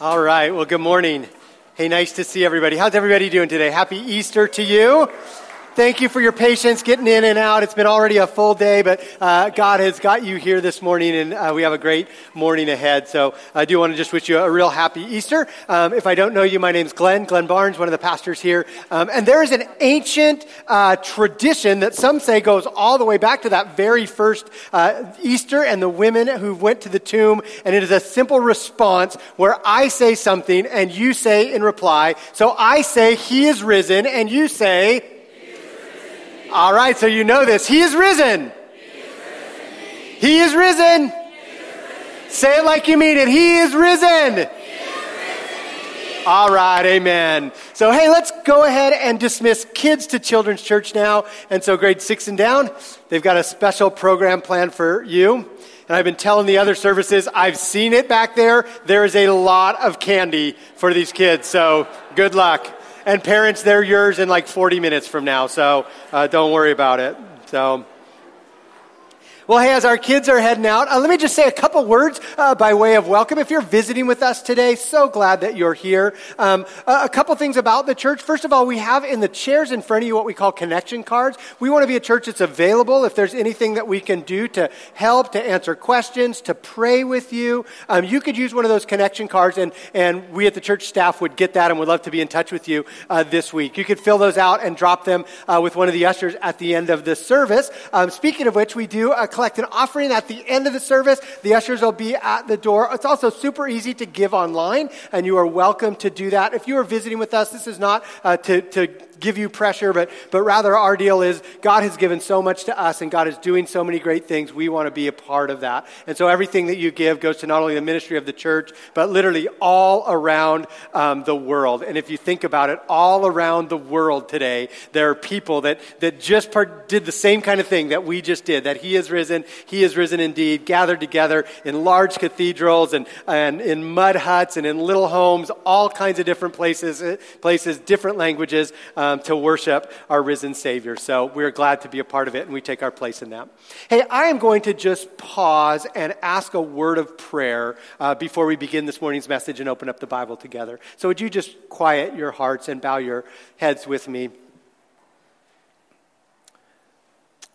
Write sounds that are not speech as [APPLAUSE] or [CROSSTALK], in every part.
All right. Well, good morning. Hey, nice to see everybody. How's everybody doing today? Happy Easter to you. Thank you for your patience getting in and out. It's been already a full day, but uh, God has got you here this morning, and uh, we have a great morning ahead. So I do want to just wish you a real happy Easter. Um, if I don't know you, my name's Glen, Glen Barnes, one of the pastors here. Um, and there is an ancient uh, tradition that some say goes all the way back to that very first uh, Easter and the women who went to the tomb. And it is a simple response where I say something and you say in reply. So I say, He is risen, and you say, all right, so you know this. He is risen. He is risen. Say it like you mean it. He is risen. All right, amen. So, hey, let's go ahead and dismiss kids to Children's Church now. And so, grade six and down, they've got a special program planned for you. And I've been telling the other services, I've seen it back there. There is a lot of candy for these kids. So, good luck and parents, they're yours in like 40 minutes from now, so uh, don't worry about it. So. Well, hey, as our kids are heading out, uh, let me just say a couple words uh, by way of welcome. If you're visiting with us today, so glad that you're here. Um, a couple things about the church. First of all, we have in the chairs in front of you what we call connection cards. We want to be a church that's available. If there's anything that we can do to help, to answer questions, to pray with you, um, you could use one of those connection cards, and, and we at the church staff would get that and would love to be in touch with you uh, this week. You could fill those out and drop them uh, with one of the ushers at the end of the service. Um, speaking of which, we do a collect an offering at the end of the service. The ushers will be at the door. It's also super easy to give online, and you are welcome to do that. If you are visiting with us, this is not uh, to, to give you pressure, but, but rather our deal is God has given so much to us and God is doing so many great things. We want to be a part of that. And so everything that you give goes to not only the ministry of the church, but literally all around um, the world. And if you think about it, all around the world today, there are people that, that just part, did the same kind of thing that we just did, that He is risen, He is risen indeed, gathered together in large cathedrals and, and in mud huts and in little homes, all kinds of different places, places different languages. Um, um, to worship our risen Savior. So we're glad to be a part of it, and we take our place in that. Hey, I am going to just pause and ask a word of prayer uh, before we begin this morning's message and open up the Bible together. So would you just quiet your hearts and bow your heads with me?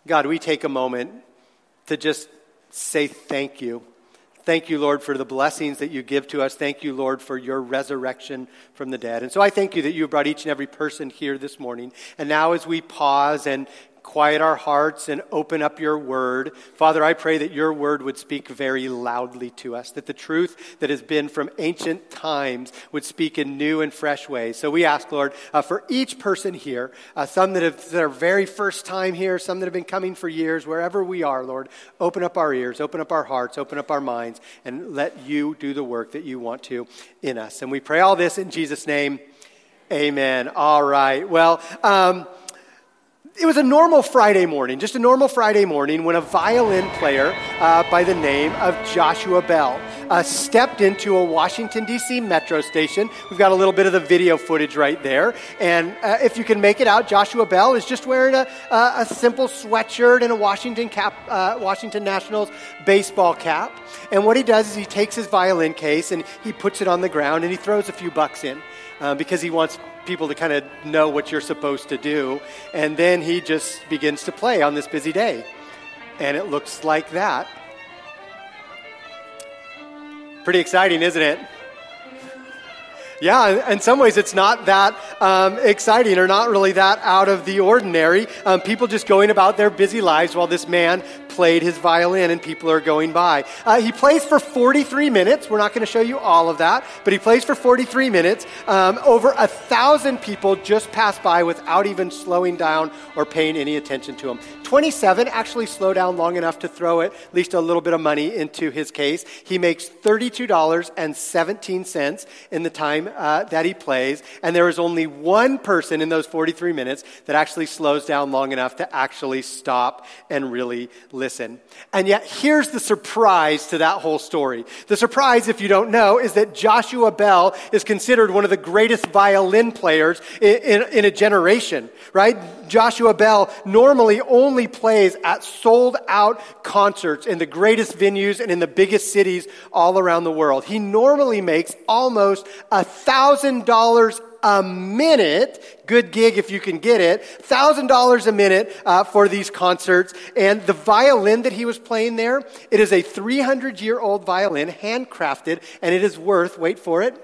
God, we take a moment to just say thank you Thank you, Lord, for the blessings that you give to us. Thank you, Lord, for your resurrection from the dead. And so I thank you that you brought each and every person here this morning. And now, as we pause and quiet our hearts and open up your word. Father, I pray that your word would speak very loudly to us, that the truth that has been from ancient times would speak in new and fresh ways. So we ask, Lord, uh, for each person here, uh, some that, have, their very first time here, some that have been coming for years, wherever we are, Lord, open up our ears, open up our hearts, open up our minds, and let you do the work that you want to in us. And we pray all this in Jesus' name. Amen. All right. Well, um, it was a normal Friday morning, just a normal Friday morning, when a violin player uh, by the name of Joshua Bell uh, stepped into a Washington, D.C. metro station. We've got a little bit of the video footage right there. And uh, if you can make it out, Joshua Bell is just wearing a, a simple sweatshirt and a Washington, cap, uh, Washington Nationals baseball cap. And what he does is he takes his violin case and he puts it on the ground and he throws a few bucks in uh, because he wants people to kind of know what you're supposed to do. And then he just begins to play on this busy day. And it looks like that. Pretty exciting, isn't it? Yeah, in some ways it's not that um, exciting or not really that out of the ordinary. Um, people just going about their busy lives while this man played his violin and people are going by. Uh, he plays for 43 minutes. We're not going to show you all of that, but he plays for 43 minutes. Um, over a thousand people just pass by without even slowing down or paying any attention to him. 27 actually slow down long enough to throw at least a little bit of money into his case. He makes $32.17 in the time uh, that he plays, and there is only one person in those 43 minutes that actually slows down long enough to actually stop and really listen. And yet, here's the surprise to that whole story. The surprise, if you don't know, is that Joshua Bell is considered one of the greatest violin players in, in, in a generation, right? Joshua Bell normally only plays at sold out concerts in the greatest venues and in the biggest cities all around the world. He normally makes almost a thousand dollars a minute. Good gig if you can get it. $1,000 a minute uh, for these concerts. And the violin that he was playing there, it is a 300 year old violin, handcrafted, and it is worth, wait for it,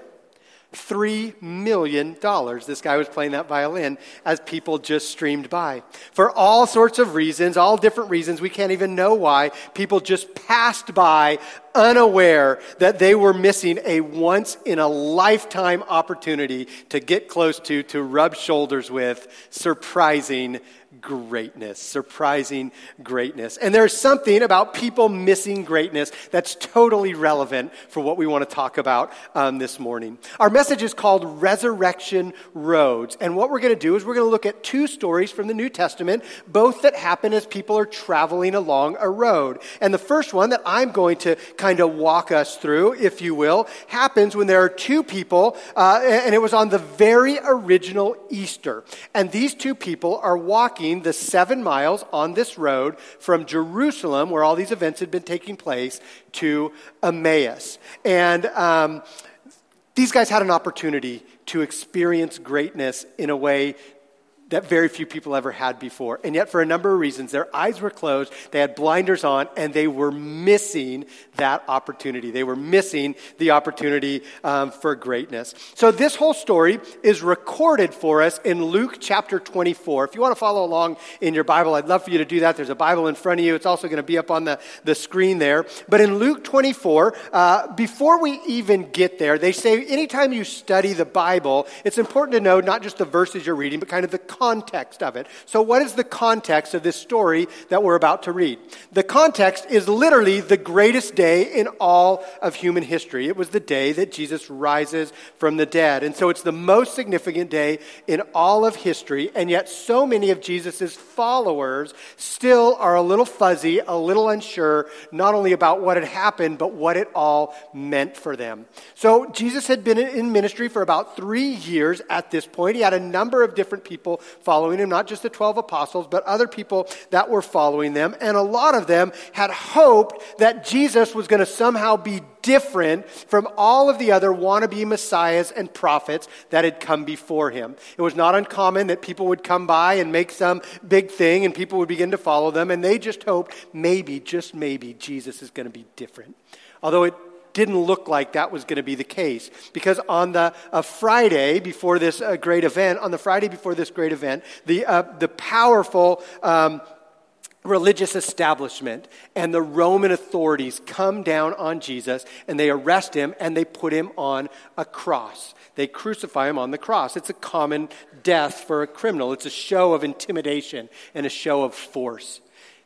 Three million dollars. This guy was playing that violin as people just streamed by. For all sorts of reasons, all different reasons, we can't even know why, people just passed by unaware that they were missing a once in a lifetime opportunity to get close to, to rub shoulders with surprising greatness, surprising greatness. And there's something about people missing greatness that's totally relevant for what we want to talk about um, this morning. Our message is called Resurrection Roads. And what we're going to do is we're going to look at two stories from the New Testament, both that happen as people are traveling along a road. And the first one that I'm going to kind of walk us through, if you will, happens when there are two people, uh, and it was on the very original Easter. And these two people are walking the seven miles on this road from Jerusalem, where all these events had been taking place, to Emmaus. And um, these guys had an opportunity to experience greatness in a way that very few people ever had before. And yet, for a number of reasons, their eyes were closed, they had blinders on, and they were missing that opportunity. They were missing the opportunity um, for greatness. So, this whole story is recorded for us in Luke chapter 24. If you want to follow along in your Bible, I'd love for you to do that. There's a Bible in front of you, it's also going to be up on the, the screen there. But in Luke 24, uh, before we even get there, they say anytime you study the Bible, it's important to know not just the verses you're reading, but kind of the context of it. So, what is the context of this story that we're about to read? The context is literally the greatest day in all of human history. It was the day that Jesus rises from the dead. And so, it's the most significant day in all of history. And yet, so many of Jesus' followers still are a little fuzzy, a little unsure, not only about what had happened, but what it all meant for them. So, Jesus had been in ministry for about three years at this point. He had a number of different people following him, not just the 12 apostles, but other people that were following them. And a lot of them had hoped that Jesus was going to somehow be different from all of the other wannabe messiahs and prophets that had come before him. It was not uncommon that people would come by and make some big thing and people would begin to follow them, and they just hoped maybe, just maybe, Jesus is going to be different. Although it didn't look like that was going to be the case. Because on the uh, Friday before this uh, great event, on the Friday before this great event, the, uh, the powerful um, religious establishment and the Roman authorities come down on Jesus and they arrest him and they put him on a cross. They crucify him on the cross. It's a common death for a criminal, it's a show of intimidation and a show of force.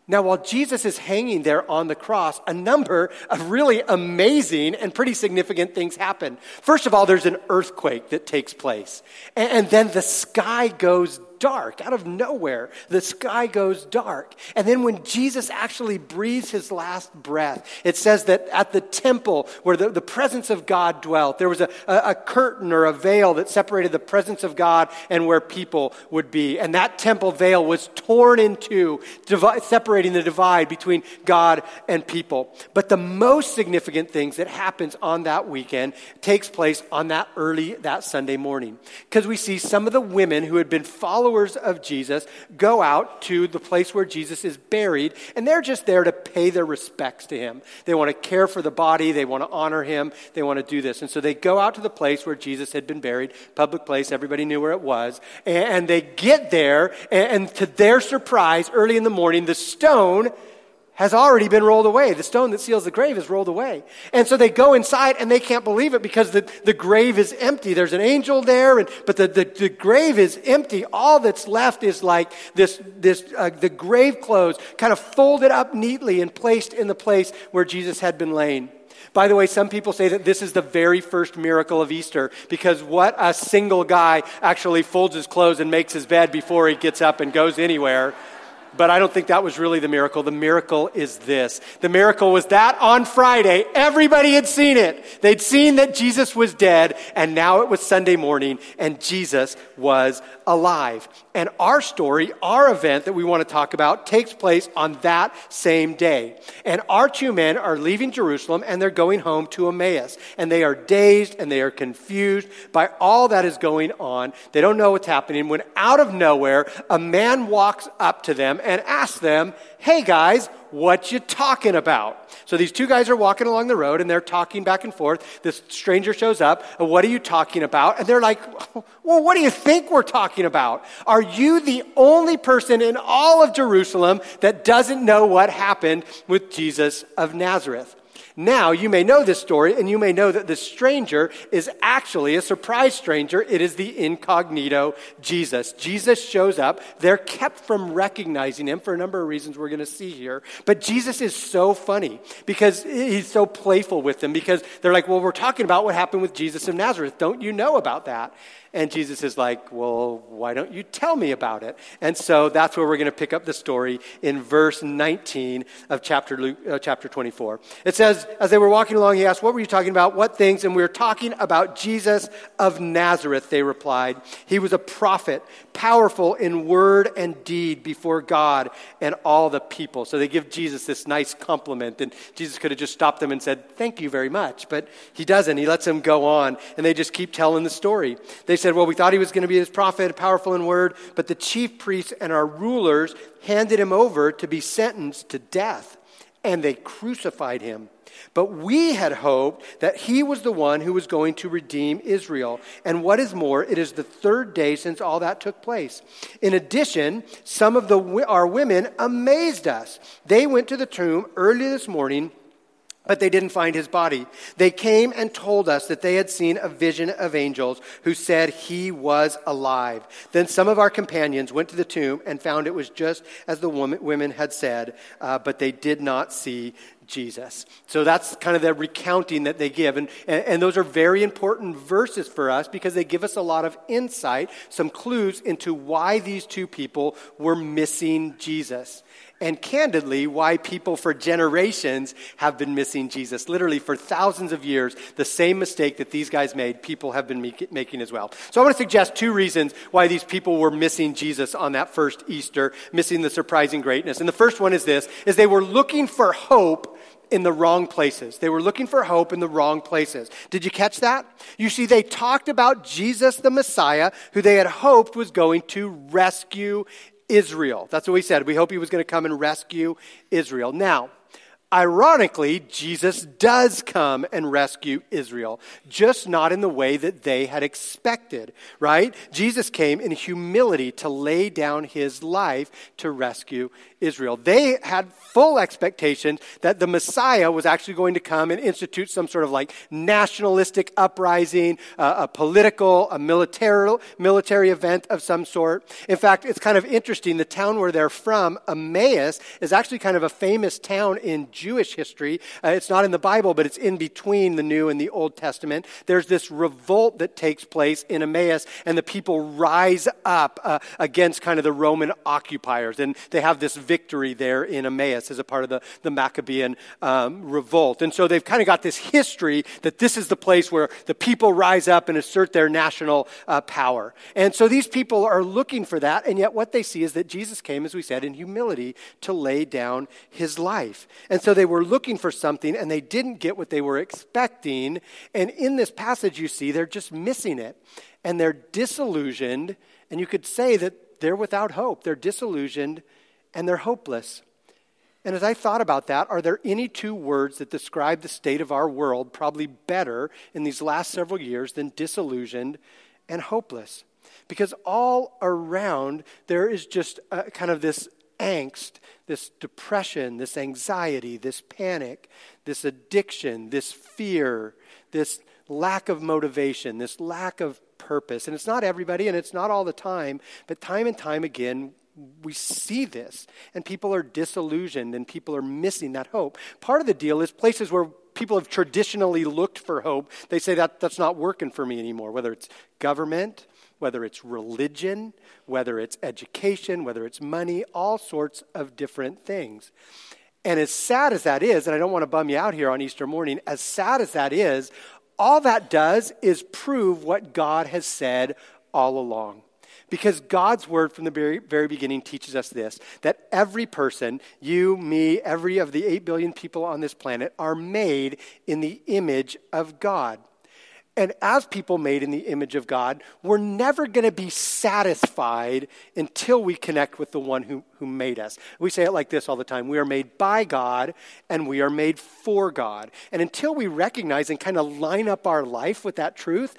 Now, while Jesus is hanging there on the cross, a number of really amazing and pretty significant things happen. First of all, there's an earthquake that takes place. And, then the sky goes dark. Out of nowhere, the sky goes dark. And then when Jesus actually breathes his last breath, it says that at the temple where the, the presence of God dwelt, there was a, a, a curtain or a veil that separated the presence of God and where people would be. And that temple veil was torn in two, divi- separating the divide between God and people. But the most significant things that happens on that weekend takes place on that early, that Sunday morning. Because we see some of the women who had been following followers of Jesus go out to the place where Jesus is buried, and they're just there to pay their respects to him. They want to care for the body, they want to honor him, they want to do this. And so they go out to the place where Jesus had been buried, public place, everybody knew where it was, and they get there, and to their surprise, early in the morning, the stone has already been rolled away. The stone that seals the grave is rolled away. And so they go inside and they can't believe it because the, the grave is empty. There's an angel there, and, but the, the, the grave is empty. All that's left is like this, this uh, the grave clothes kind of folded up neatly and placed in the place where Jesus had been laying. By the way, some people say that this is the very first miracle of Easter because what a single guy actually folds his clothes and makes his bed before he gets up and goes anywhere. But I don't think that was really the miracle. The miracle is this. The miracle was that on Friday, everybody had seen it. They'd seen that Jesus was dead, and now it was Sunday morning, and Jesus was alive. And our story, our event that we want to talk about, takes place on that same day. And our two men are leaving Jerusalem, and they're going home to Emmaus. And they are dazed and they are confused by all that is going on. They don't know what's happening. When out of nowhere, a man walks up to them and asks them, Hey guys, what you talking about? So these two guys are walking along the road and they're talking back and forth. This stranger shows up. Uh, what are you talking about? And they're like, Well, what do you think we're talking about? Are you the only person in all of Jerusalem that doesn't know what happened with Jesus of Nazareth? Now, you may know this story, and you may know that the stranger is actually a surprise stranger. It is the incognito Jesus. Jesus shows up. They're kept from recognizing him for a number of reasons we're going to see here. But Jesus is so funny because he's so playful with them because they're like, well, we're talking about what happened with Jesus of Nazareth. Don't you know about that? And Jesus is like, Well, why don't you tell me about it? And so that's where we're going to pick up the story in verse 19 of chapter, Luke, uh, chapter 24. It says, As they were walking along, he asked, What were you talking about? What things? And we were talking about Jesus of Nazareth, they replied. He was a prophet, powerful in word and deed before God and all the people. So they give Jesus this nice compliment. And Jesus could have just stopped them and said, Thank you very much. But he doesn't. He lets them go on. And they just keep telling the story. They said, Well, we thought he was going to be his prophet, powerful in word, but the chief priests and our rulers handed him over to be sentenced to death, and they crucified him. But we had hoped that he was the one who was going to redeem Israel. And what is more, it is the third day since all that took place. In addition, some of the, our women amazed us. They went to the tomb early this morning but they didn't find his body. They came and told us that they had seen a vision of angels who said he was alive. Then some of our companions went to the tomb and found it was just as the woman, women had said, uh, but they did not see Jesus. So that's kind of the recounting that they give. And, and, and, those are very important verses for us because they give us a lot of insight, some clues into why these two people were missing Jesus and candidly, why people for generations have been missing Jesus. Literally, for thousands of years, the same mistake that these guys made, people have been making as well. So I want to suggest two reasons why these people were missing Jesus on that first Easter, missing the surprising greatness. And the first one is this, is they were looking for hope in the wrong places. They were looking for hope in the wrong places. Did you catch that? You see, they talked about Jesus the Messiah, who they had hoped was going to rescue Israel. That's what we said. We hope he was going to come and rescue Israel. Now, Ironically, Jesus does come and rescue Israel, just not in the way that they had expected, right? Jesus came in humility to lay down his life to rescue Israel. They had full expectation that the Messiah was actually going to come and institute some sort of like nationalistic uprising, uh, a political, a military, military event of some sort. In fact, it's kind of interesting. The town where they're from, Emmaus, is actually kind of a famous town in Jewish history. Uh, it's not in the Bible, but it's in between the New and the Old Testament. There's this revolt that takes place in Emmaus, and the people rise up uh, against kind of the Roman occupiers. And they have this victory there in Emmaus as a part of the, the Maccabean um, revolt. And so they've kind of got this history that this is the place where the people rise up and assert their national uh, power. And so these people are looking for that, and yet what they see is that Jesus came, as we said, in humility to lay down his life. And they were looking for something and they didn't get what they were expecting. And in this passage, you see, they're just missing it. And they're disillusioned. And you could say that they're without hope. They're disillusioned and they're hopeless. And as I thought about that, are there any two words that describe the state of our world probably better in these last several years than disillusioned and hopeless? Because all around there is just kind of this angst, this depression, this anxiety, this panic, this addiction, this fear, this lack of motivation, this lack of purpose. And it's not everybody and it's not all the time, but time and time again, we see this. And people are disillusioned and people are missing that hope. Part of the deal is places where people have traditionally looked for hope, they say that that's not working for me anymore, whether it's government whether it's religion, whether it's education, whether it's money, all sorts of different things. And as sad as that is, and I don't want to bum you out here on Easter morning, as sad as that is, all that does is prove what God has said all along. Because God's word from the very, very beginning teaches us this that every person, you, me, every of the 8 billion people on this planet, are made in the image of God. And as people made in the image of God, we're never going to be satisfied until we connect with the one who, who made us. We say it like this all the time We are made by God and we are made for God. And until we recognize and kind of line up our life with that truth,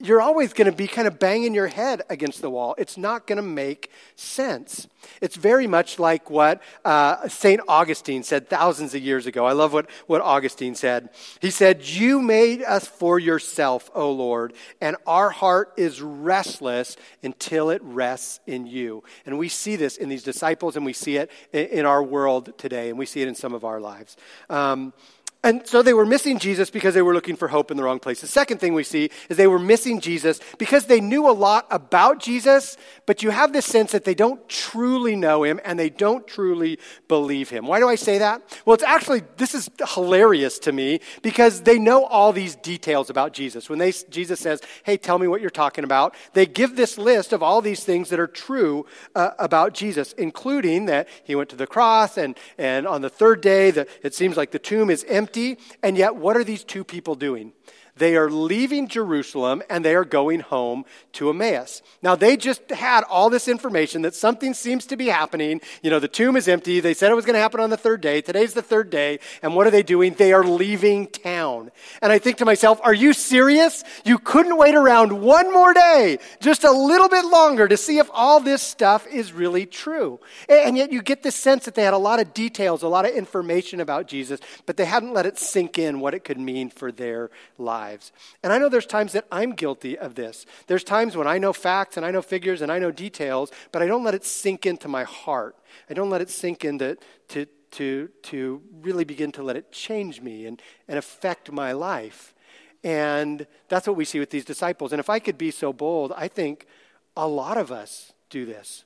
you're always going to be kind of banging your head against the wall. It's not going to make sense. It's very much like what uh, St. Augustine said thousands of years ago. I love what, what Augustine said. He said, You made us for yourself, O Lord, and our heart is restless until it rests in you. And we see this in these disciples, and we see it in, in our world today, and we see it in some of our lives. Um, and so they were missing Jesus because they were looking for hope in the wrong place. The second thing we see is they were missing Jesus because they knew a lot about Jesus, but you have this sense that they don't truly know him and they don't truly believe him. Why do I say that? Well, it's actually, this is hilarious to me because they know all these details about Jesus. When they, Jesus says, Hey, tell me what you're talking about, they give this list of all these things that are true uh, about Jesus, including that he went to the cross and, and on the third day, that it seems like the tomb is empty empty. And yet, what are these two people doing? They are leaving Jerusalem and they are going home to Emmaus. Now, they just had all this information that something seems to be happening. You know, the tomb is empty. They said it was going to happen on the third day. Today's the third day. And what are they doing? They are leaving town. And I think to myself, are you serious? You couldn't wait around one more day, just a little bit longer to see if all this stuff is really true. And yet you get this sense that they had a lot of details, a lot of information about Jesus, but they hadn't let it sink in what it could mean for their lives lives. And I know there's times that I'm guilty of this. There's times when I know facts and I know figures and I know details, but I don't let it sink into my heart. I don't let it sink into to, to, to really begin to let it change me and, and affect my life. And that's what we see with these disciples. And if I could be so bold, I think a lot of us do this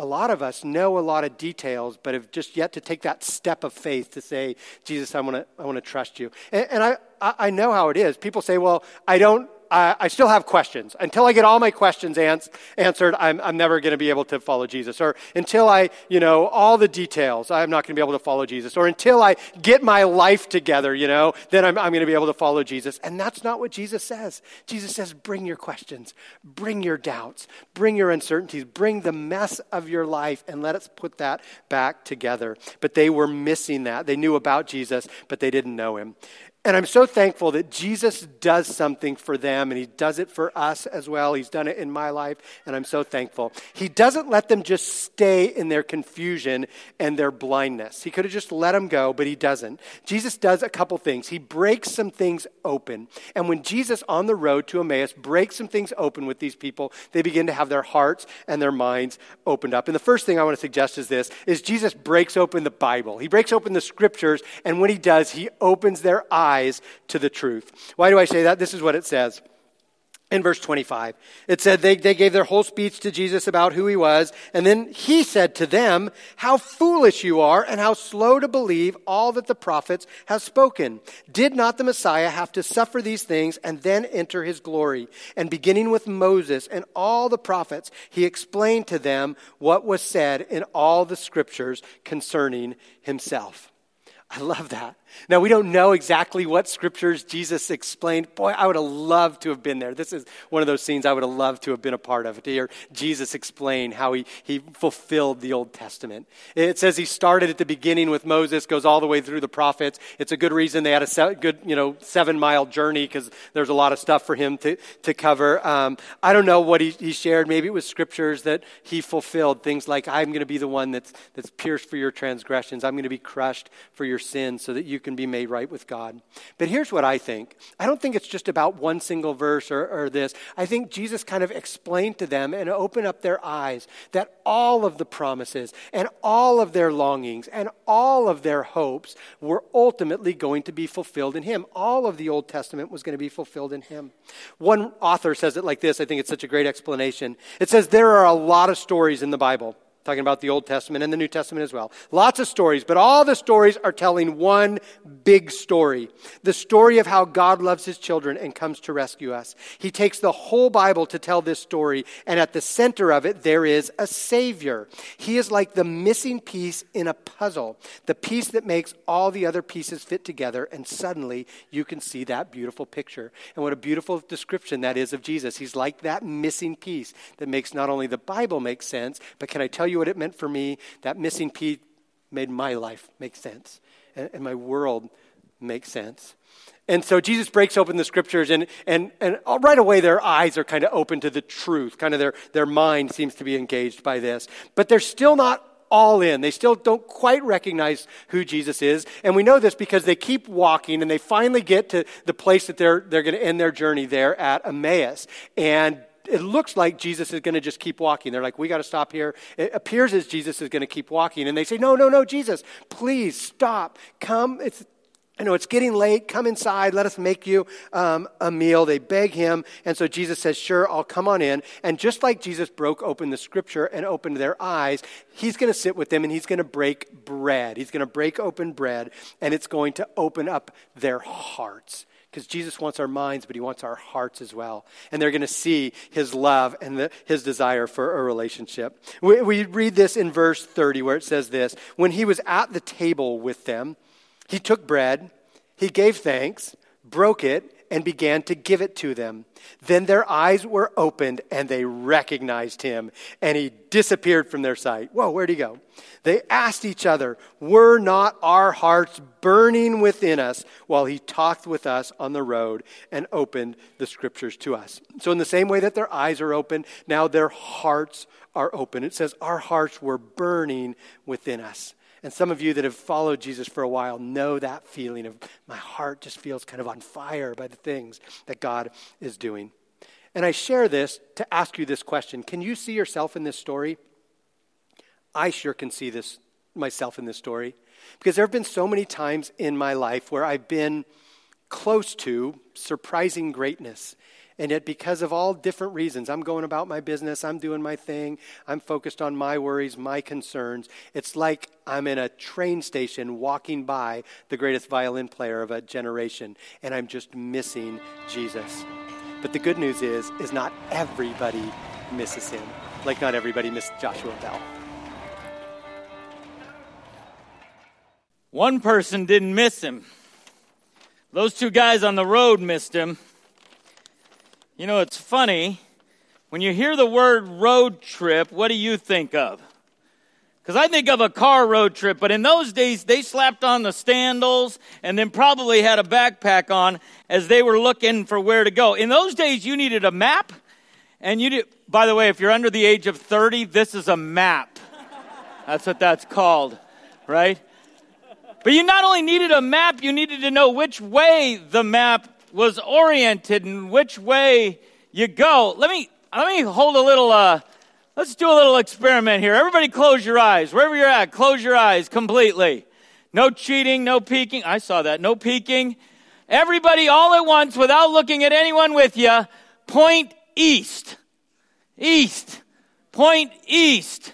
a lot of us know a lot of details, but have just yet to take that step of faith to say, Jesus, I want to I want to trust you. And, and I, I know how it is. People say, well, I don't I, I still have questions. Until I get all my questions ans- answered, I'm, I'm never going to be able to follow Jesus. Or until I, you know, all the details, I'm not going to be able to follow Jesus. Or until I get my life together, you know, then I'm, I'm going to be able to follow Jesus. And that's not what Jesus says. Jesus says, bring your questions, bring your doubts, bring your uncertainties, bring the mess of your life, and let us put that back together. But they were missing that. They knew about Jesus, but they didn't know him. And I'm so thankful that Jesus does something for them and he does it for us as well. He's done it in my life and I'm so thankful. He doesn't let them just stay in their confusion and their blindness. He could have just let them go, but he doesn't. Jesus does a couple things. He breaks some things open. And when Jesus on the road to Emmaus breaks some things open with these people, they begin to have their hearts and their minds opened up. And the first thing I want to suggest is this is Jesus breaks open the Bible. He breaks open the scriptures and when he does, he opens their eyes eyes to the truth. Why do I say that? This is what it says in verse 25. It said they, they gave their whole speech to Jesus about who he was, and then he said to them, How foolish you are, and how slow to believe all that the prophets have spoken. Did not the Messiah have to suffer these things and then enter his glory? And beginning with Moses and all the prophets, he explained to them what was said in all the scriptures concerning himself. I love that. Now, we don't know exactly what scriptures Jesus explained. Boy, I would have loved to have been there. This is one of those scenes I would have loved to have been a part of, to hear Jesus explain how he, he fulfilled the Old Testament. It says he started at the beginning with Moses, goes all the way through the prophets. It's a good reason they had a good, you know, seven mile journey because there's a lot of stuff for him to, to cover. Um, I don't know what he, he shared. Maybe it was scriptures that he fulfilled. Things like, I'm going to be the one that's, that's pierced for your transgressions. I'm going to be crushed for your sins so that you you can be made right with God. But here's what I think I don't think it's just about one single verse or, or this. I think Jesus kind of explained to them and opened up their eyes that all of the promises and all of their longings and all of their hopes were ultimately going to be fulfilled in Him. All of the Old Testament was going to be fulfilled in Him. One author says it like this I think it's such a great explanation. It says, There are a lot of stories in the Bible talking about the Old Testament and the New Testament as well. Lots of stories, but all the stories are telling one big story the story of how God loves his children and comes to rescue us. He takes the whole Bible to tell this story, and at the center of it, there is a Savior. He is like the missing piece in a puzzle, the piece that makes all the other pieces fit together, and suddenly you can see that beautiful picture. And what a beautiful description that is of Jesus. He's like that missing piece that makes not only the Bible make sense, but can I tell you what it meant for me? That missing piece made my life make sense and, and my world make sense. And so Jesus breaks open the scriptures, and, and, and right away their eyes are kind of open to the truth. Kind of their, their mind seems to be engaged by this. But they're still not all in. They still don't quite recognize who Jesus is. And we know this because they keep walking and they finally get to the place that they're, they're going to end their journey there at Emmaus. And it looks like Jesus is going to just keep walking. They're like, we got to stop here. It appears as Jesus is going to keep walking. And they say, no, no, no, Jesus, please stop. Come. It's, I know it's getting late. Come inside. Let us make you um, a meal. They beg him. And so Jesus says, Sure, I'll come on in. And just like Jesus broke open the scripture and opened their eyes, he's going to sit with them and he's going to break bread. He's going to break open bread and it's going to open up their hearts because Jesus wants our minds, but he wants our hearts as well. And they're going to see his love and the, his desire for a relationship. We, we read this in verse 30 where it says this When he was at the table with them, he took bread, he gave thanks, broke it, and began to give it to them. Then their eyes were opened and they recognized him, and he disappeared from their sight. Whoa, where'd he go? They asked each other, Were not our hearts burning within us while he talked with us on the road and opened the scriptures to us? So, in the same way that their eyes are open, now their hearts are open. It says, Our hearts were burning within us. And some of you that have followed Jesus for a while know that feeling of my heart just feels kind of on fire by the things that God is doing. And I share this to ask you this question Can you see yourself in this story? I sure can see this myself in this story because there have been so many times in my life where I've been close to surprising greatness and yet, because of all different reasons, I'm going about my business, I'm doing my thing, I'm focused on my worries, my concerns. It's like I'm in a train station walking by the greatest violin player of a generation, and I'm just missing Jesus. But the good news is, is not everybody misses him. Like not everybody missed Joshua Bell. One person didn't miss him. Those two guys on the road missed him. You know, it's funny. When you hear the word road trip, what do you think of? Because I think of a car road trip, but in those days, they slapped on the sandals and then probably had a backpack on as they were looking for where to go. In those days, you needed a map, and you did, by the way, if you're under the age of 30, this is a map. That's what that's called, right? But you not only needed a map, you needed to know which way the map was oriented and which way you go. Let me let me hold a little uh let's do a little experiment here. Everybody close your eyes. Wherever you're at, close your eyes completely. No cheating, no peeking. I saw that. No peeking. Everybody all at once without looking at anyone with you, point east. East. Point east.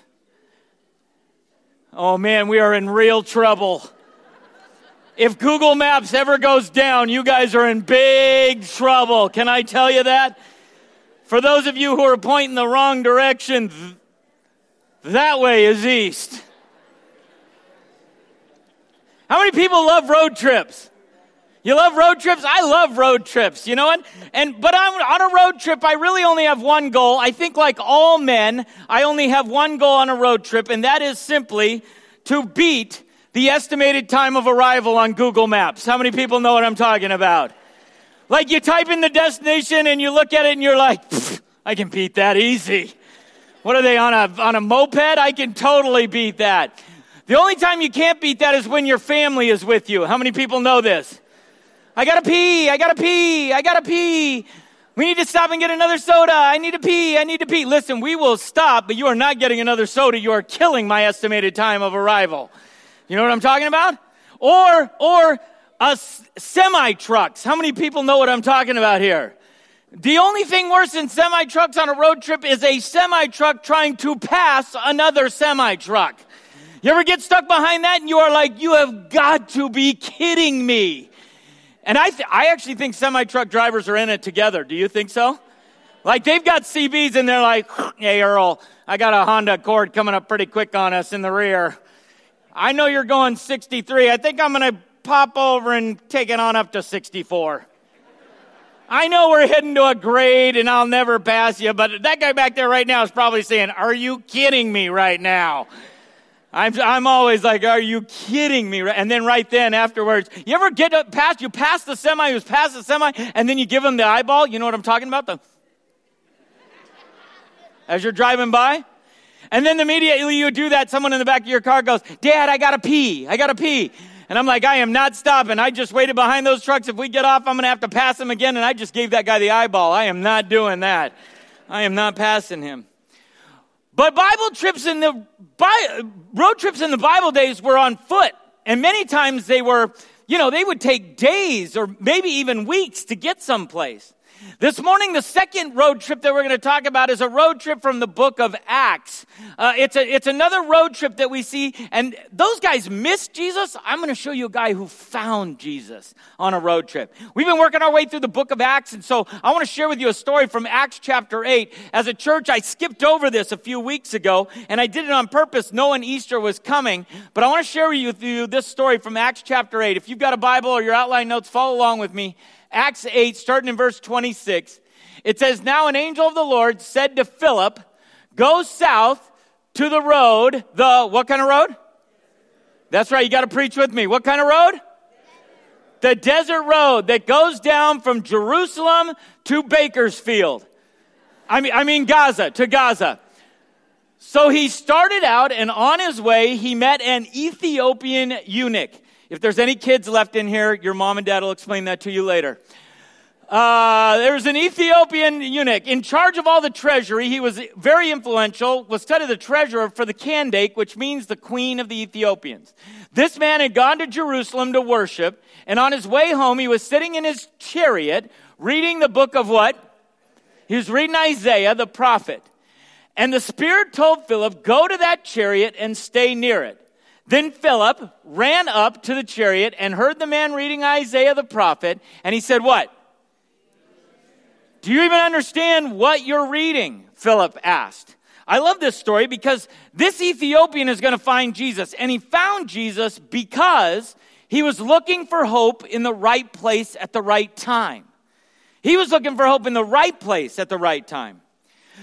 Oh man, we are in real trouble. If Google Maps ever goes down, you guys are in big trouble. Can I tell you that? For those of you who are pointing the wrong direction, that way is east. How many people love road trips? You love road trips? I love road trips. You know what? And, but I'm, on a road trip, I really only have one goal. I think like all men, I only have one goal on a road trip, and that is simply to beat the estimated time of arrival on Google Maps. How many people know what I'm talking about? Like you type in the destination and you look at it and you're like, I can beat that easy. What are they on a, on a moped? I can totally beat that. The only time you can't beat that is when your family is with you. How many people know this? I gotta pee, I gotta pee, I gotta pee. We need to stop and get another soda. I need to pee, I need to pee. Listen, we will stop, but you are not getting another soda. You are killing my estimated time of arrival. You know what I'm talking about? Or, or, uh, semi trucks. How many people know what I'm talking about here? The only thing worse than semi trucks on a road trip is a semi truck trying to pass another semi truck. You ever get stuck behind that and you are like, you have got to be kidding me. And I, th- I actually think semi truck drivers are in it together. Do you think so? Like they've got CBs and they're like, hey, Earl, I got a Honda Accord coming up pretty quick on us in the rear. I know you're going 63. I think I'm going to pop over and take it on up to 64. I know we're heading to a grade and I'll never pass you, but that guy back there right now is probably saying, Are you kidding me right now? I'm, I'm always like, are you kidding me? And then right then afterwards, you ever get up past, you pass the semi who's past the semi, and then you give him the eyeball? You know what I'm talking about? The, as you're driving by? And then immediately you do that, someone in the back of your car goes, Dad, I gotta pee. I gotta pee. And I'm like, I am not stopping. I just waited behind those trucks. If we get off, I'm gonna have to pass him again. And I just gave that guy the eyeball. I am not doing that. I am not passing him. But Bible trips in the road trips in the Bible days were on foot, and many times they were, you know, they would take days or maybe even weeks to get someplace. This morning, the second road trip that we're going to talk about is a road trip from the book of Acts. Uh, it's, a, it's another road trip that we see, and those guys missed Jesus. I'm going to show you a guy who found Jesus on a road trip. We've been working our way through the book of Acts, and so I want to share with you a story from Acts chapter 8. As a church, I skipped over this a few weeks ago, and I did it on purpose knowing Easter was coming, but I want to share with you this story from Acts chapter 8. If you've got a Bible or your outline notes, follow along with me. Acts 8, starting in verse 26, it says, Now an angel of the Lord said to Philip, Go south to the road, the, what kind of road? That's right, you got to preach with me. What kind of road? The desert road that goes down from Jerusalem to Bakersfield. I mean, I mean Gaza, to Gaza. So he started out, and on his way, he met an Ethiopian eunuch. If there's any kids left in here, your mom and dad will explain that to you later. Uh, there's an Ethiopian eunuch in charge of all the treasury. He was very influential, was studied the treasurer for the Kandake, which means the queen of the Ethiopians. This man had gone to Jerusalem to worship, and on his way home, he was sitting in his chariot reading the book of what? He was reading Isaiah, the prophet. And the Spirit told Philip, Go to that chariot and stay near it. Then Philip ran up to the chariot and heard the man reading Isaiah the prophet, and he said, What? Do you even understand what you're reading? Philip asked. I love this story because this Ethiopian is going to find Jesus, and he found Jesus because he was looking for hope in the right place at the right time. He was looking for hope in the right place at the right time.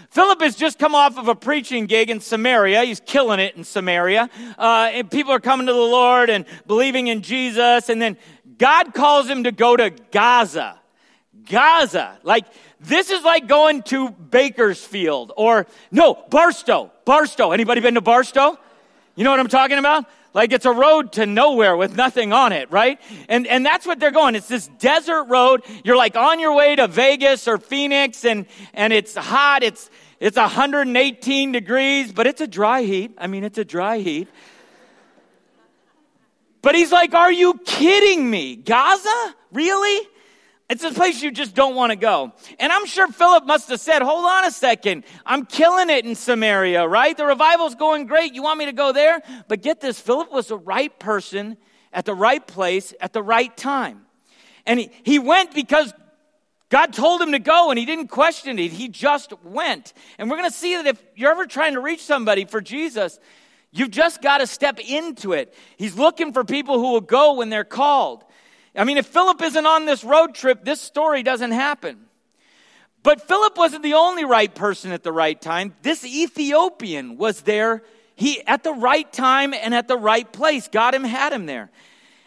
Philip has just come off of a preaching gig in Samaria. He's killing it in Samaria. Uh, and people are coming to the Lord and believing in Jesus. And then God calls him to go to Gaza. Gaza. Like, this is like going to Bakersfield or, no, Barstow. Barstow. Anybody been to Barstow? You know what I'm talking about? Like it's a road to nowhere with nothing on it, right? And, and that's what they're going. It's this desert road. You're like on your way to Vegas or Phoenix and, and it's hot. It's, it's 118 degrees, but it's a dry heat. I mean, it's a dry heat. But he's like, are you kidding me? Gaza? Really? It's a place you just don't want to go. And I'm sure Philip must have said, hold on a second. I'm killing it in Samaria, right? The revival's going great. You want me to go there? But get this, Philip was the right person at the right place at the right time. And he, he went because God told him to go and he didn't question it. He just went. And we're going to see that if you're ever trying to reach somebody for Jesus, you've just got to step into it. He's looking for people who will go when they're called. I mean, if Philip isn't on this road trip, this story doesn't happen. But Philip wasn't the only right person at the right time. This Ethiopian was there he at the right time and at the right place. God him had him there.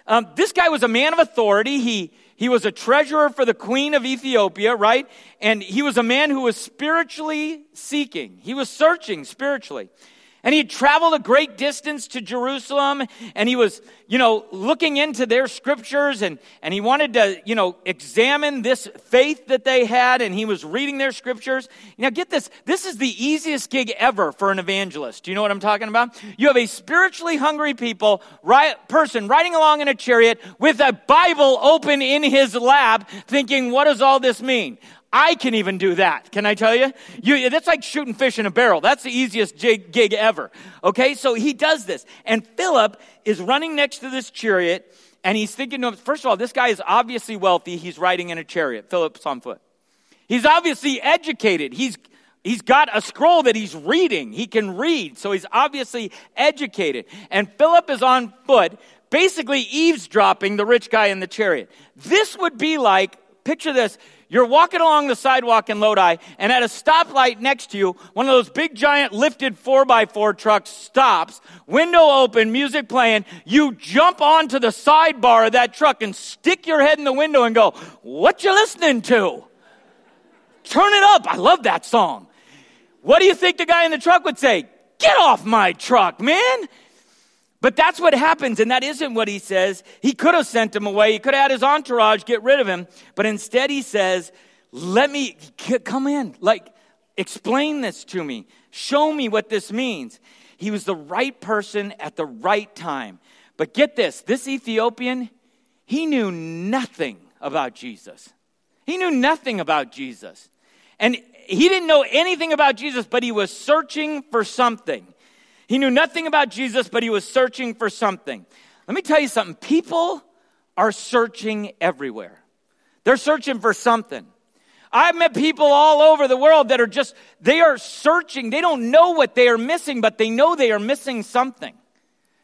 Um, this guy was a man of authority. He he was a treasurer for the queen of Ethiopia, right? And he was a man who was spiritually seeking. He was searching spiritually. And he had traveled a great distance to Jerusalem and he was, you know, looking into their scriptures and, and he wanted to, you know, examine this faith that they had and he was reading their scriptures. Now get this. This is the easiest gig ever for an evangelist. Do you know what I'm talking about? You have a spiritually hungry people, right, person riding along in a chariot with a Bible open in his lap thinking, what does all this mean? I can even do that. Can I tell you? you that's like shooting fish in a barrel. That's the easiest jig, gig ever. Okay, so he does this. And Philip is running next to this chariot, and he's thinking to him, first of all, this guy is obviously wealthy. He's riding in a chariot. Philip's on foot. He's obviously educated. He's He's got a scroll that he's reading. He can read, so he's obviously educated. And Philip is on foot, basically eavesdropping the rich guy in the chariot. This would be like, picture this, you're walking along the sidewalk in Lodi, and at a stoplight next to you, one of those big giant lifted 4x4 trucks stops, window open, music playing. You jump onto the sidebar of that truck and stick your head in the window and go, What you listening to? Turn it up. I love that song. What do you think the guy in the truck would say? Get off my truck, man. But that's what happens, and that isn't what he says. He could have sent him away. He could have had his entourage get rid of him. But instead, he says, Let me come in. Like, explain this to me. Show me what this means. He was the right person at the right time. But get this this Ethiopian, he knew nothing about Jesus. He knew nothing about Jesus. And he didn't know anything about Jesus, but he was searching for something. He knew nothing about Jesus, but he was searching for something. Let me tell you something. People are searching everywhere. They're searching for something. I've met people all over the world that are just, they are searching. They don't know what they are missing, but they know they are missing something.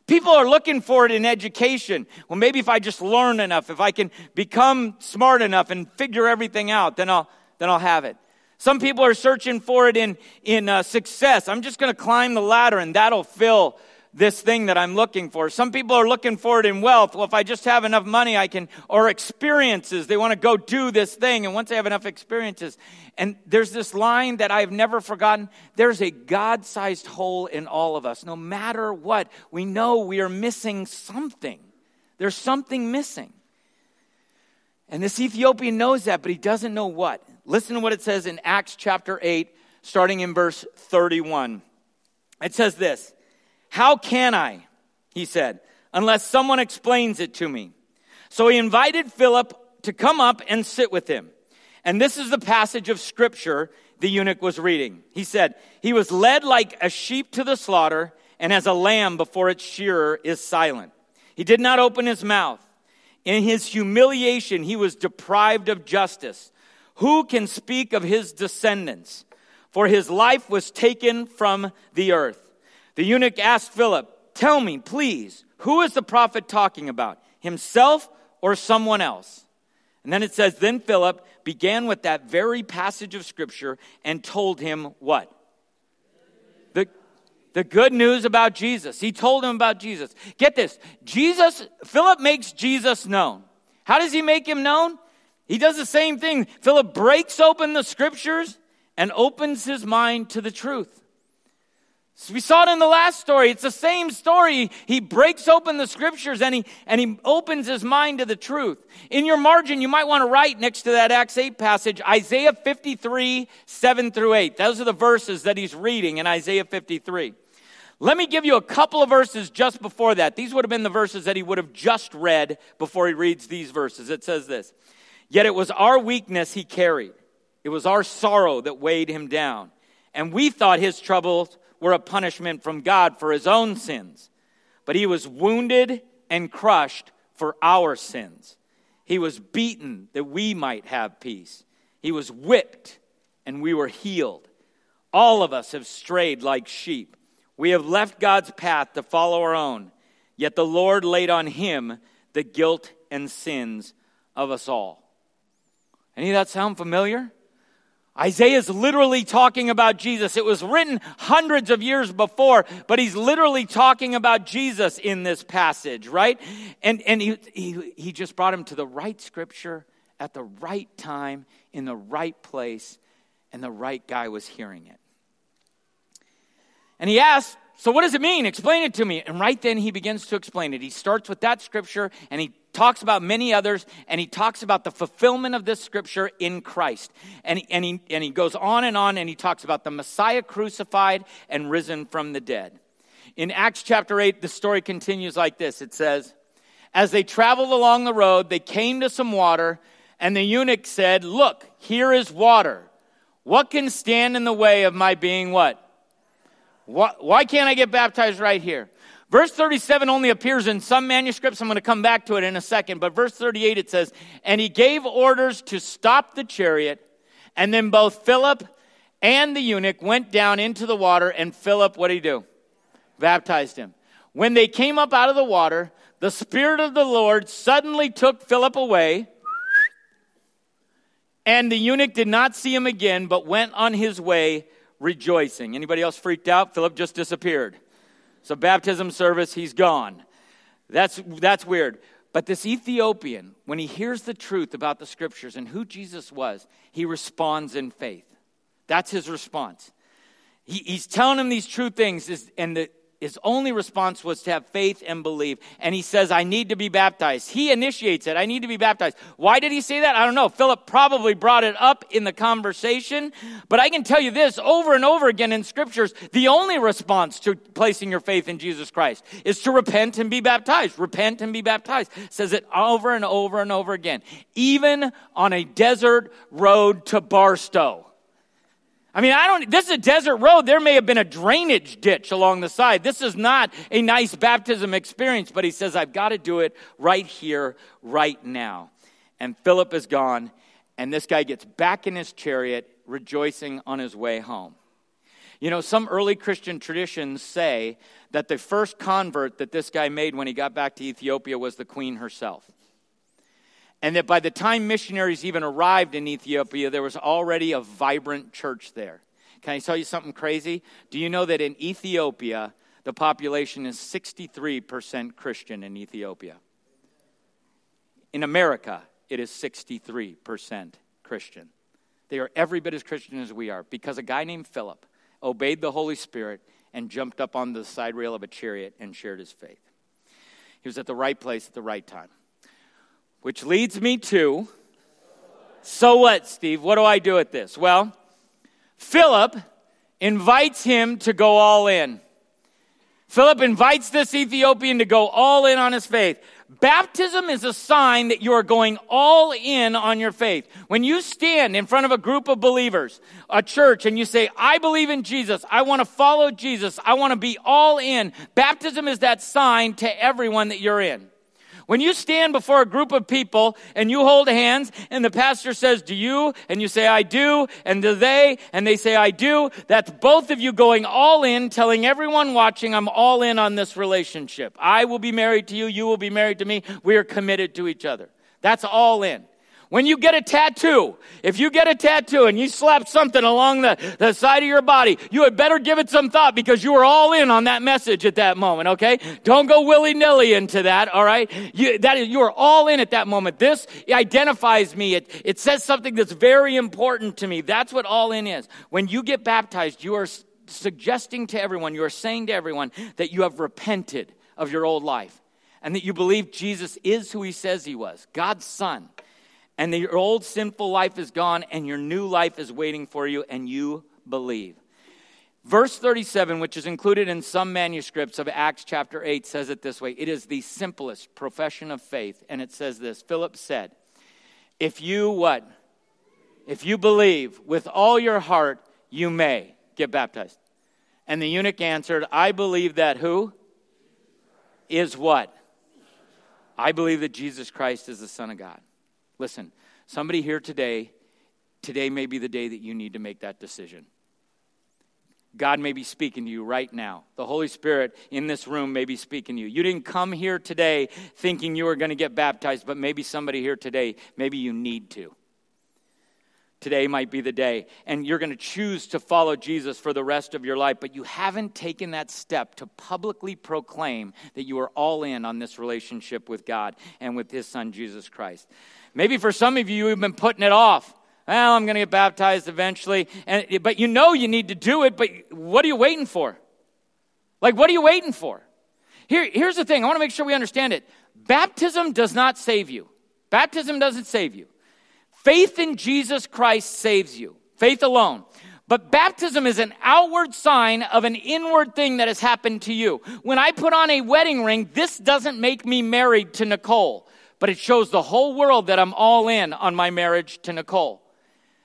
People are looking for it in education. Well, maybe if I just learn enough, if I can become smart enough and figure everything out, then I'll, then I'll have it. Some people are searching for it in, in uh, success. I'm just going to climb the ladder and that'll fill this thing that I'm looking for. Some people are looking for it in wealth. Well, if I just have enough money, I can, or experiences. They want to go do this thing. And once they have enough experiences, and there's this line that I've never forgotten. There's a God sized hole in all of us. No matter what, we know we are missing something. There's something missing. And this Ethiopian knows that, but he doesn't know what. Listen to what it says in Acts chapter 8, starting in verse 31. It says this How can I, he said, unless someone explains it to me? So he invited Philip to come up and sit with him. And this is the passage of scripture the eunuch was reading. He said, He was led like a sheep to the slaughter, and as a lamb before its shearer is silent. He did not open his mouth. In his humiliation, he was deprived of justice. Who can speak of his descendants? For his life was taken from the earth. The eunuch asked Philip, Tell me, please, who is the prophet talking about? Himself or someone else? And then it says, Then Philip began with that very passage of scripture and told him what? The, the good news about Jesus. He told him about Jesus. Get this Jesus, Philip makes Jesus known. How does he make him known? He does the same thing. Philip breaks open the scriptures and opens his mind to the truth. So we saw it in the last story. It's the same story. He breaks open the scriptures and he, and he opens his mind to the truth. In your margin, you might want to write next to that Acts 8 passage, Isaiah 53, 7 through 8. Those are the verses that he's reading in Isaiah 53. Let me give you a couple of verses just before that. These would have been the verses that he would have just read before he reads these verses. It says this Yet it was our weakness he carried, it was our sorrow that weighed him down. And we thought his troubles were a punishment from God for his own sins. But he was wounded and crushed for our sins. He was beaten that we might have peace. He was whipped and we were healed. All of us have strayed like sheep. We have left God's path to follow our own. Yet the Lord laid on him the guilt and sins of us all. Any of that sound familiar? Isaiah is literally talking about Jesus. It was written hundreds of years before, but he's literally talking about Jesus in this passage, right? And, and he, he, he just brought him to the right scripture at the right time, in the right place, and the right guy was hearing it. And he asked So, what does it mean? Explain it to me. And right then, he begins to explain it. He starts with that scripture and he talks about many others and he talks about the fulfillment of this scripture in Christ. And he, and he, and he goes on and on and he talks about the Messiah crucified and risen from the dead. In Acts chapter 8, the story continues like this it says, As they traveled along the road, they came to some water, and the eunuch said, Look, here is water. What can stand in the way of my being what? Why can't I get baptized right here? Verse 37 only appears in some manuscripts. I'm going to come back to it in a second. But verse 38 it says, And he gave orders to stop the chariot. And then both Philip and the eunuch went down into the water. And Philip, what did he do? Baptized him. When they came up out of the water, the Spirit of the Lord suddenly took Philip away. And the eunuch did not see him again, but went on his way rejoicing. Anybody else freaked out? Philip just disappeared. So baptism service, he's gone. That's, that's weird. But this Ethiopian, when he hears the truth about the scriptures and who Jesus was, he responds in faith. That's his response. He, he's telling him these true things, is, and the, his only response was to have faith and believe. And he says, I need to be baptized. He initiates it. I need to be baptized. Why did he say that? I don't know. Philip probably brought it up in the conversation. But I can tell you this over and over again in scriptures, the only response to placing your faith in Jesus Christ is to repent and be baptized. Repent and be baptized. Says it over and over and over again. Even on a desert road to Barstow. I mean, I don't, this is a desert road. There may have been a drainage ditch along the side. This is not a nice baptism experience, but he says, I've got to do it right here, right now. And Philip is gone, and this guy gets back in his chariot, rejoicing on his way home. You know, some early Christian traditions say that the first convert that this guy made when he got back to Ethiopia was the queen herself and that by the time missionaries even arrived in Ethiopia, there was already a vibrant church there. Can I tell you something crazy? Do you know that in Ethiopia, the population is 63% Christian in Ethiopia? In America, it is 63% Christian. They are every bit as Christian as we are because a guy named Philip obeyed the Holy Spirit and jumped up on the side rail of a chariot and shared his faith. He was at the right place at the right time. Which leads me to so what, Steve? What do I do with this? Well, Philip invites him to go all in. Philip invites this Ethiopian to go all in on his faith. Baptism is a sign that you are going all in on your faith. When you stand in front of a group of believers, a church, and you say, I believe in Jesus, I want to follow Jesus, I want to be all in, baptism is that sign to everyone that you're in. When you stand before a group of people and you hold hands and the pastor says, Do you? And you say, I do. And do they? And they say, I do. That's both of you going all in, telling everyone watching, I'm all in on this relationship. I will be married to you. You will be married to me. We are committed to each other. That's all in. When you get a tattoo, if you get a tattoo and you slap something along the, the side of your body, you had better give it some thought because you were all in on that message at that moment, okay? Don't go willy nilly into that, all right? You, that is, you are all in at that moment. This identifies me. It, it says something that's very important to me. That's what all in is. When you get baptized, you are suggesting to everyone, you are saying to everyone that you have repented of your old life and that you believe Jesus is who he says he was, God's son and your old sinful life is gone, and your new life is waiting for you, and you believe. Verse 37, which is included in some manuscripts of Acts chapter 8, says it this way It is the simplest profession of faith. And it says this Philip said, If you what? If you believe with all your heart, you may get baptized. And the eunuch answered, I believe that who? Is what? I believe that Jesus Christ is the Son of God. Listen, somebody here today, today may be the day that you need to make that decision. God may be speaking to you right now. The Holy Spirit in this room may be speaking to you. You didn't come here today thinking you were going to get baptized, but maybe somebody here today, maybe you need to. Today might be the day. And you're going to choose to follow Jesus for the rest of your life, but you haven't taken that step to publicly proclaim that you are all in on this relationship with God and with His Son, Jesus Christ. Maybe for some of you, you've been putting it off. Well, I'm going to get baptized eventually. And, but you know you need to do it, but what are you waiting for? Like, what are you waiting for? Here, here's the thing I want to make sure we understand it. Baptism does not save you, baptism doesn't save you. Faith in Jesus Christ saves you, faith alone. But baptism is an outward sign of an inward thing that has happened to you. When I put on a wedding ring, this doesn't make me married to Nicole, but it shows the whole world that I'm all in on my marriage to Nicole.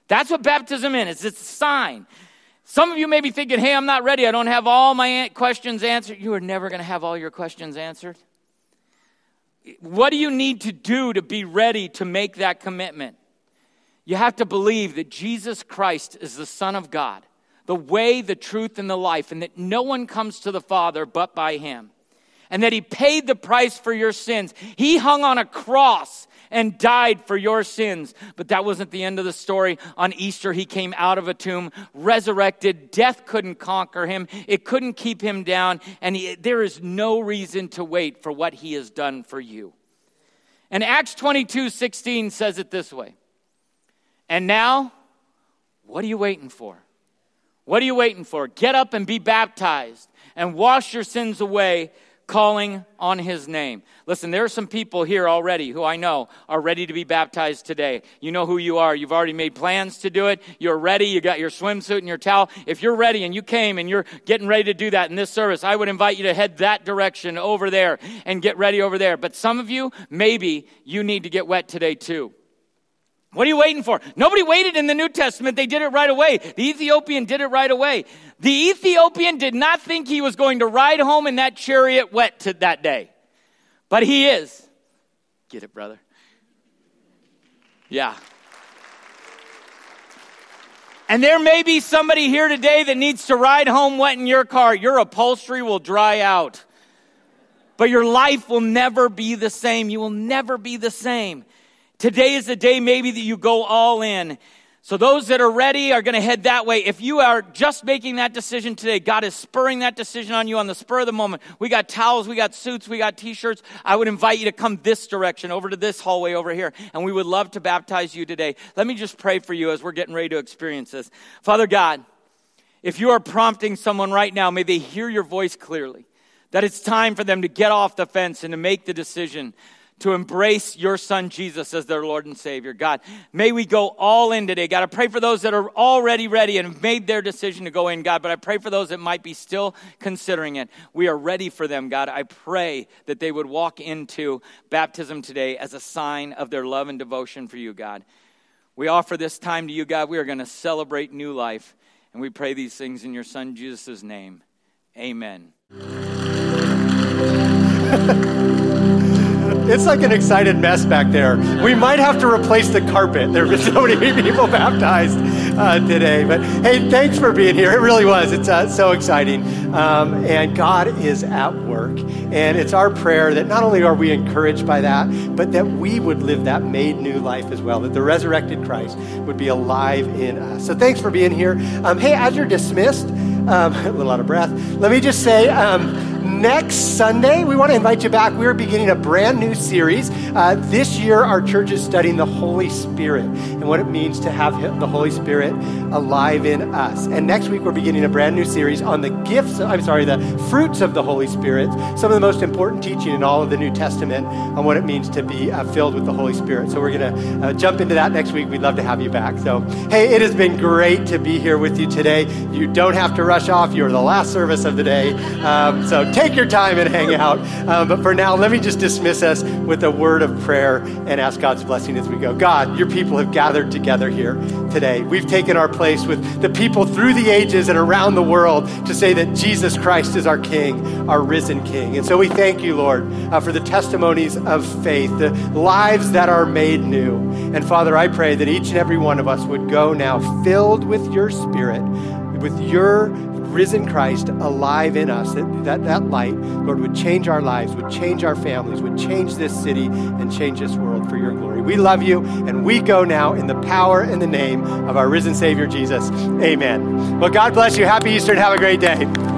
That's what baptism is. It's a sign. Some of you may be thinking, hey, I'm not ready. I don't have all my questions answered. You are never going to have all your questions answered. What do you need to do to be ready to make that commitment? You have to believe that Jesus Christ is the Son of God, the way, the truth, and the life, and that no one comes to the Father but by Him. And that He paid the price for your sins. He hung on a cross and died for your sins. But that wasn't the end of the story. On Easter, he came out of a tomb, resurrected. Death couldn't conquer him, it couldn't keep him down. And he, there is no reason to wait for what he has done for you. And Acts 22 16 says it this way. And now, what are you waiting for? What are you waiting for? Get up and be baptized and wash your sins away calling on his name. Listen, there are some people here already who I know are ready to be baptized today. You know who you are. You've already made plans to do it. You're ready. You got your swimsuit and your towel. If you're ready and you came and you're getting ready to do that in this service, I would invite you to head that direction over there and get ready over there. But some of you, maybe you need to get wet today too. What are you waiting for? Nobody waited in the New Testament. They did it right away. The Ethiopian did it right away. The Ethiopian did not think he was going to ride home in that chariot wet to that day. But he is. Get it, brother? Yeah. And there may be somebody here today that needs to ride home wet in your car. Your upholstery will dry out. But your life will never be the same. You will never be the same. Today is the day maybe that you go all in. So those that are ready are going to head that way. If you are just making that decision today, God is spurring that decision on you on the spur of the moment. We got towels, we got suits, we got t-shirts. I would invite you to come this direction, over to this hallway over here, and we would love to baptize you today. Let me just pray for you as we're getting ready to experience this. Father God, if you are prompting someone right now, may they hear your voice clearly. That it's time for them to get off the fence and to make the decision to embrace your son Jesus as their Lord and Savior. God, may we go all in today. God, I pray for those that are already ready and have made their decision to go in, God, but I pray for those that might be still considering it. We are ready for them, God. I pray that they would walk into baptism today as a sign of their love and devotion for you, God. We offer this time to you, God. We are going to celebrate new life, and we pray these things in your son Jesus' name. Amen. [LAUGHS] It's like an excited mess back there. We might have to replace the carpet. There have been so many [LAUGHS] people baptized uh, today. But hey, thanks for being here. It really was. It's uh, so exciting. Um, and God is at work. And it's our prayer that not only are we encouraged by that, but that we would live that made new life as well, that the resurrected Christ would be alive in us. So thanks for being here. Um, hey, as you're dismissed, um, [LAUGHS] a little out of breath, let me just say, um, next Sunday, we want to invite you back. We are beginning a brand new series. Uh, this year, our church is studying the Holy Spirit and what it means to have the Holy Spirit alive in us. And next week, we're beginning a brand new series on the gifts, I'm sorry, the fruits of the Holy Spirit, some of the most important teaching in all of the New Testament on what it means to be uh, filled with the Holy Spirit. So we're going to uh, jump into that next week. We'd love to have you back. So, hey, it has been great to be here with you today. You don't have to rush off. You're the last service of the day. Um, so take your time and hang out. Um, but for now, let me just dismiss us with a word of prayer and ask God's blessing as we go. God, your people have gathered together here today. We've taken our place with the people through the ages and around the world to say that Jesus Christ is our King, our risen King. And so we thank you, Lord, uh, for the testimonies of faith, the lives that are made new. And Father, I pray that each and every one of us would go now filled with your Spirit, with your risen Christ alive in us, that, that, that light, Lord, would change our lives, would change our families, would change this city and change this world for your glory. We love you, and we go now in the power and the name of our risen Savior, Jesus. Amen. Well, God bless you. Happy Easter and have a great day.